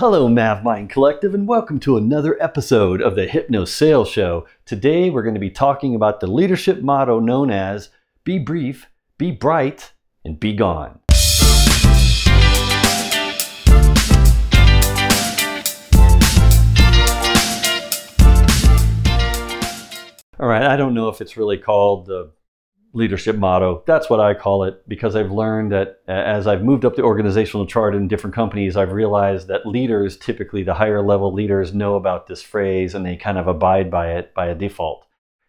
Hello, MavMind Collective, and welcome to another episode of the Hypno Sales Show. Today, we're going to be talking about the leadership motto known as Be Brief, Be Bright, and Be Gone. All right, I don't know if it's really called the leadership motto. That's what I call it because I've learned that as I've moved up the organizational chart in different companies, I've realized that leaders, typically the higher level leaders, know about this phrase and they kind of abide by it by a default.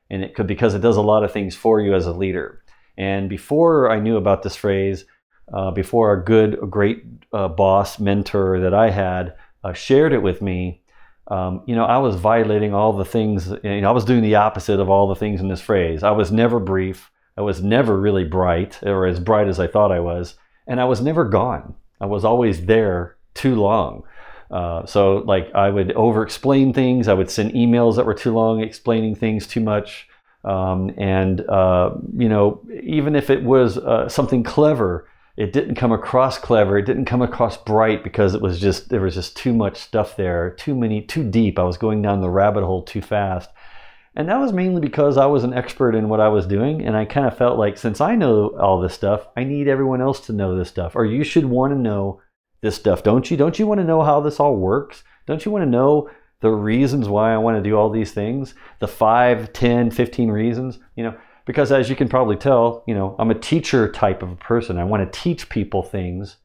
And it could because it does a lot of things for you as a leader. And before I knew about this phrase, uh, before a good, great uh, boss mentor that I had uh, shared it with me, um, you know, I was violating all the things. You know, I was doing the opposite of all the things in this phrase. I was never brief. I was never really bright or as bright as I thought I was. And I was never gone. I was always there too long. Uh, so, like, I would over explain things. I would send emails that were too long, explaining things too much. Um, and, uh, you know, even if it was uh, something clever, it didn't come across clever. It didn't come across bright because it was just, there was just too much stuff there, too many, too deep. I was going down the rabbit hole too fast. And that was mainly because I was an expert in what I was doing. And I kind of felt like since I know all this stuff, I need everyone else to know this stuff. Or you should want to know this stuff, don't you? Don't you want to know how this all works? Don't you want to know the reasons why I want to do all these things? The 5, 10, 15 reasons, you know? Because as you can probably tell, you know, I'm a teacher type of a person. I want to teach people things.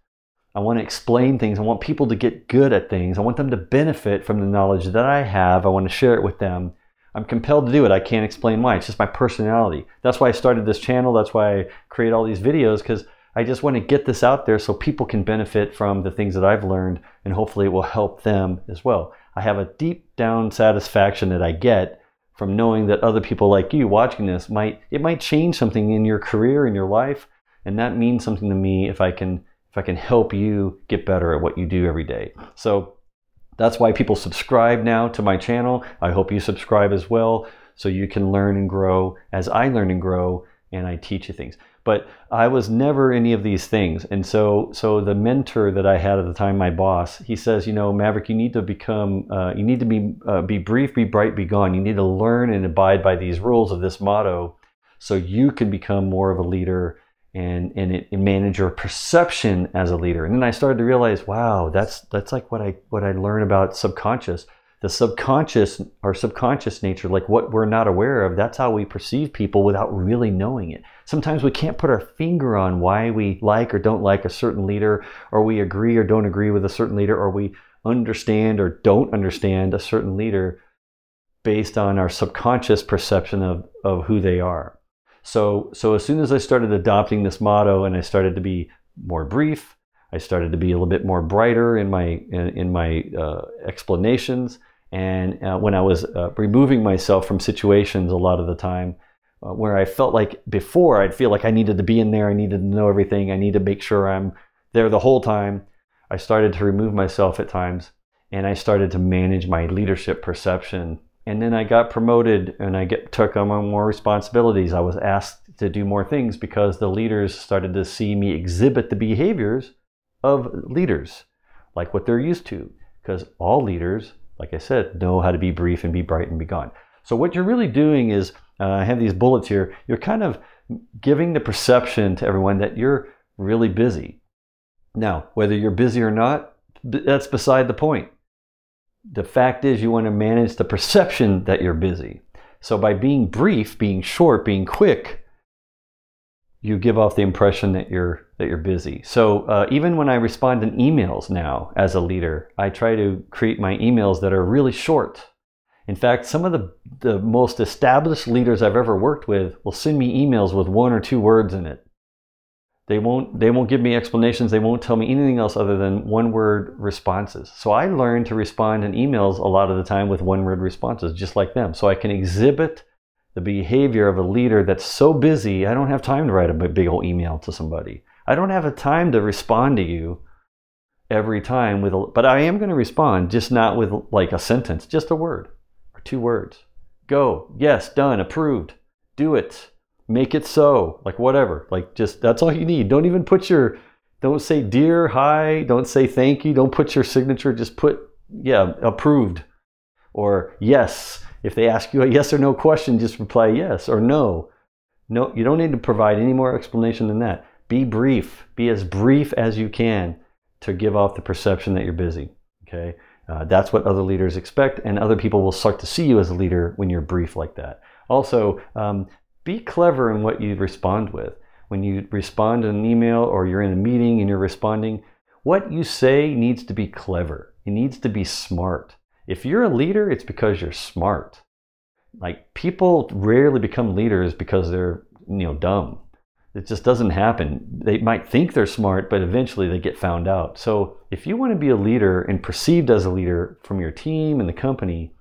I want to explain things. I want people to get good at things. I want them to benefit from the knowledge that I have. I want to share it with them I'm compelled to do it. I can't explain why. It's just my personality. That's why I started this channel. That's why I create all these videos because I just want to get this out there so people can benefit from the things that I've learned and hopefully it will help them as well. I have a deep down satisfaction that I get from knowing that other people like you watching this might it might change something in your career in your life and that means something to me if I can if I can help you get better at what you do every day. So that's why people subscribe now to my channel. I hope you subscribe as well so you can learn and grow as I learn and grow and I teach you things. But I was never any of these things. And so so the mentor that I had at the time, my boss, he says, you know, Maverick, you need to become, uh, you need to be, uh, be brief, be bright, be gone. You need to learn and abide by these rules of this motto so you can become more of a leader and and, it, and manage your perception as a leader. And then I started to realize, wow, that's that's like what I what I learn about subconscious. The subconscious, our subconscious nature, like what we're not aware of, that's how we perceive people without really knowing it. Sometimes we can't put our finger on why we like or don't like a certain leader, or we agree or don't agree with a certain leader, or we understand or don't understand a certain leader based on our subconscious perception of, of who they are. So, so as soon as I started adopting this motto and I started to be more brief, I started to be a little bit more brighter in my in, in my uh, explanations. And uh, when I was uh, removing myself from situations a lot of the time, uh, where I felt like before I'd feel like I needed to be in there, I needed to know everything, I need to make sure I'm there the whole time. I started to remove myself at times, and I started to manage my leadership perception and then I got promoted and I get, took on more responsibilities. I was asked to do more things because the leaders started to see me exhibit the behaviors of leaders, like what they're used to. Because all leaders, like I said, know how to be brief and be bright and be gone. So what you're really doing is, uh, I have these bullets here. You're kind of giving the perception to everyone that you're really busy. Now, whether you're busy or not, that's beside the point the fact is you want to manage the perception that you're busy. So by being brief, being short, being quick, you give off the impression that you're that you're busy. So uh, even when I respond in emails now as a leader, I try to create my emails that are really short. In fact, some of the, the most established leaders I've ever worked with will send me emails with one or two words in it. They won't they won't give me explanations. They won't tell me anything else other than one word responses. So I learned to respond in emails a lot of the time with one word responses, just like them. So I can exhibit the behavior of a leader that's so busy, I don't have time to write a big old email to somebody. I don't have a time to respond to you every time with a, but I am going to respond, just not with like a sentence, just a word or two words. Go, yes, done, approved, do it make it so like whatever like just that's all you need don't even put your don't say dear, hi, don't say thank you, don't put your signature, just put, yeah, approved or yes. If they ask you a yes or no question, just reply yes or no. No, you don't need to provide any more explanation than that. Be brief. Be as brief as you can to give off the perception that you're busy. Okay, uh, that's what other leaders expect, and other people will start to see you as a leader when you're brief like that. Also, um, be clever in what you respond with. When you respond to an email or you're in a meeting and you're responding, what you say needs to be clever. It needs to be smart. If you're a leader, it's because you're smart. Like people rarely become leaders because they're, you know, dumb. It just doesn't happen. They might think they're smart, but eventually they get found out. So if you want to be a leader and perceived as a leader from your team and the company,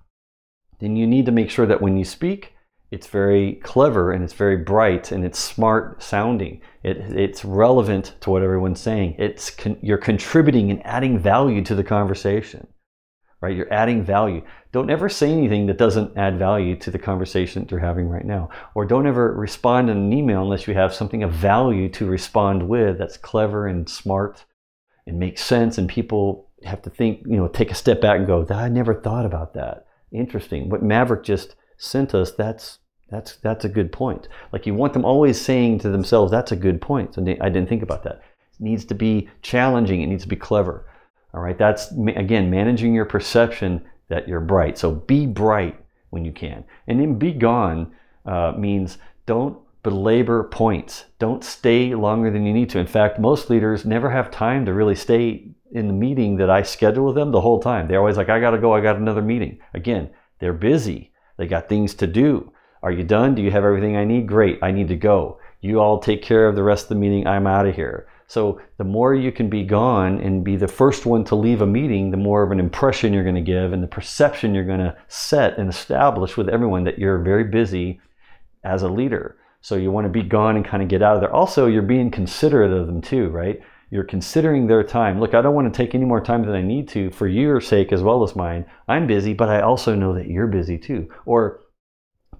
then you need to make sure that when you speak, it's very clever and it's very bright and it's smart sounding. It, it's relevant to what everyone's saying. It's con- you're contributing and adding value to the conversation right? You're adding value. Don't ever say anything that doesn't add value to the conversation that you're having right now. Or don't ever respond in an email unless you have something of value to respond with that's clever and smart and makes sense. And people have to think, you know, take a step back and go, I never thought about that. Interesting. What Maverick just sent us, that's that's that's a good point. Like you want them always saying to themselves, that's a good point. So I didn't think about that. It needs to be challenging. It needs to be clever. All right, that's again managing your perception that you're bright. So be bright when you can. And then be gone uh, means don't belabor points. Don't stay longer than you need to. In fact, most leaders never have time to really stay in the meeting that I schedule with them the whole time. They're always like, I got to go, I got another meeting. Again, they're busy, they got things to do. Are you done? Do you have everything I need? Great, I need to go. You all take care of the rest of the meeting, I'm out of here. So the more you can be gone and be the first one to leave a meeting, the more of an impression you're going to give and the perception you're going to set and establish with everyone that you're very busy as a leader. So you want to be gone and kind of get out of there. Also, you're being considerate of them too, right? You're considering their time. Look, I don't want to take any more time than I need to for your sake as well as mine. I'm busy, but I also know that you're busy too. Or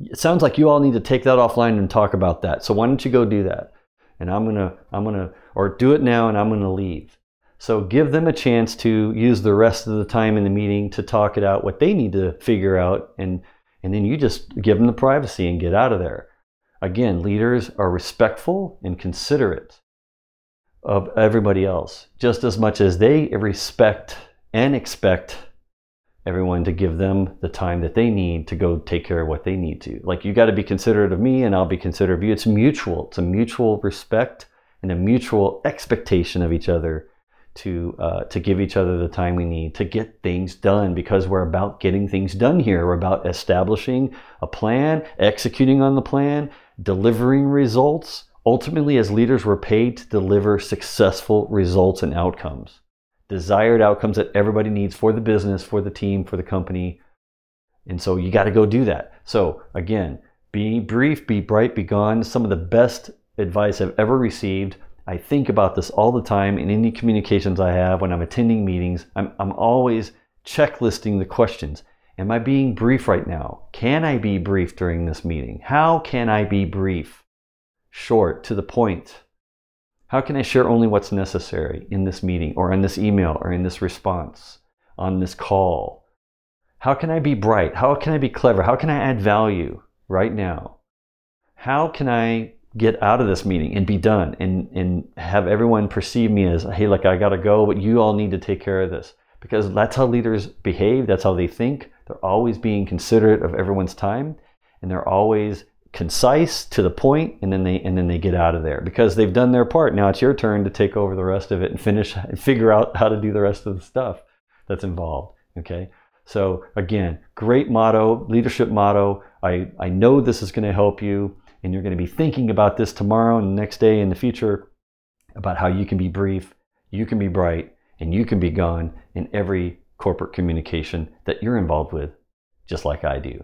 it sounds like you all need to take that offline and talk about that. So why don't you go do that? And I'm going to I'm going to or do it now and I'm going to leave. So give them a chance to use the rest of the time in the meeting to talk it out, what they need to figure out, and, and then you just give them the privacy and get out of there. Again, leaders are respectful and considerate of everybody else, just as much as they respect and expect everyone to give them the time that they need to go take care of what they need to. Like you got to be considerate of me and I'll be considerate of you. It's mutual. It's a mutual respect and a mutual expectation of each other to uh, to give each other the time we need to get things done because we're about getting things done here. We're about establishing a plan, executing on the plan, delivering results. Ultimately, as leaders, we're paid to deliver successful results and outcomes, desired outcomes that everybody needs for the business, for the team, for the company. And so you got to go do that. So again, be brief, be bright, be gone. Some of the best advice I've ever received. I think about this all the time in any communications I have when I'm attending meetings. I'm, I'm always checklisting the questions. Am I being brief right now? Can I be brief during this meeting? How can I be brief? Short, to the point. How can I share only what's necessary in this meeting or in this email or in this response, on this call? How can I be bright? How can I be clever? How can I add value right now? How can I get out of this meeting and be done and, and have everyone perceive me as, hey, like I got to go, but you all need to take care of this. Because that's how leaders behave, that's how they think. They're always being considerate of everyone's time and they're always concise to the point and then they and then they get out of there. Because they've done their part now it's your turn to take over the rest of it and finish and figure out how to do the rest of the stuff that's involved okay? So again great motto leadership motto. I i know this is going to help you and you're going to be thinking about this tomorrow and the next day in the future about how you can be brief, you can be bright, and you can be gone in every corporate communication that you're involved with, just like I do.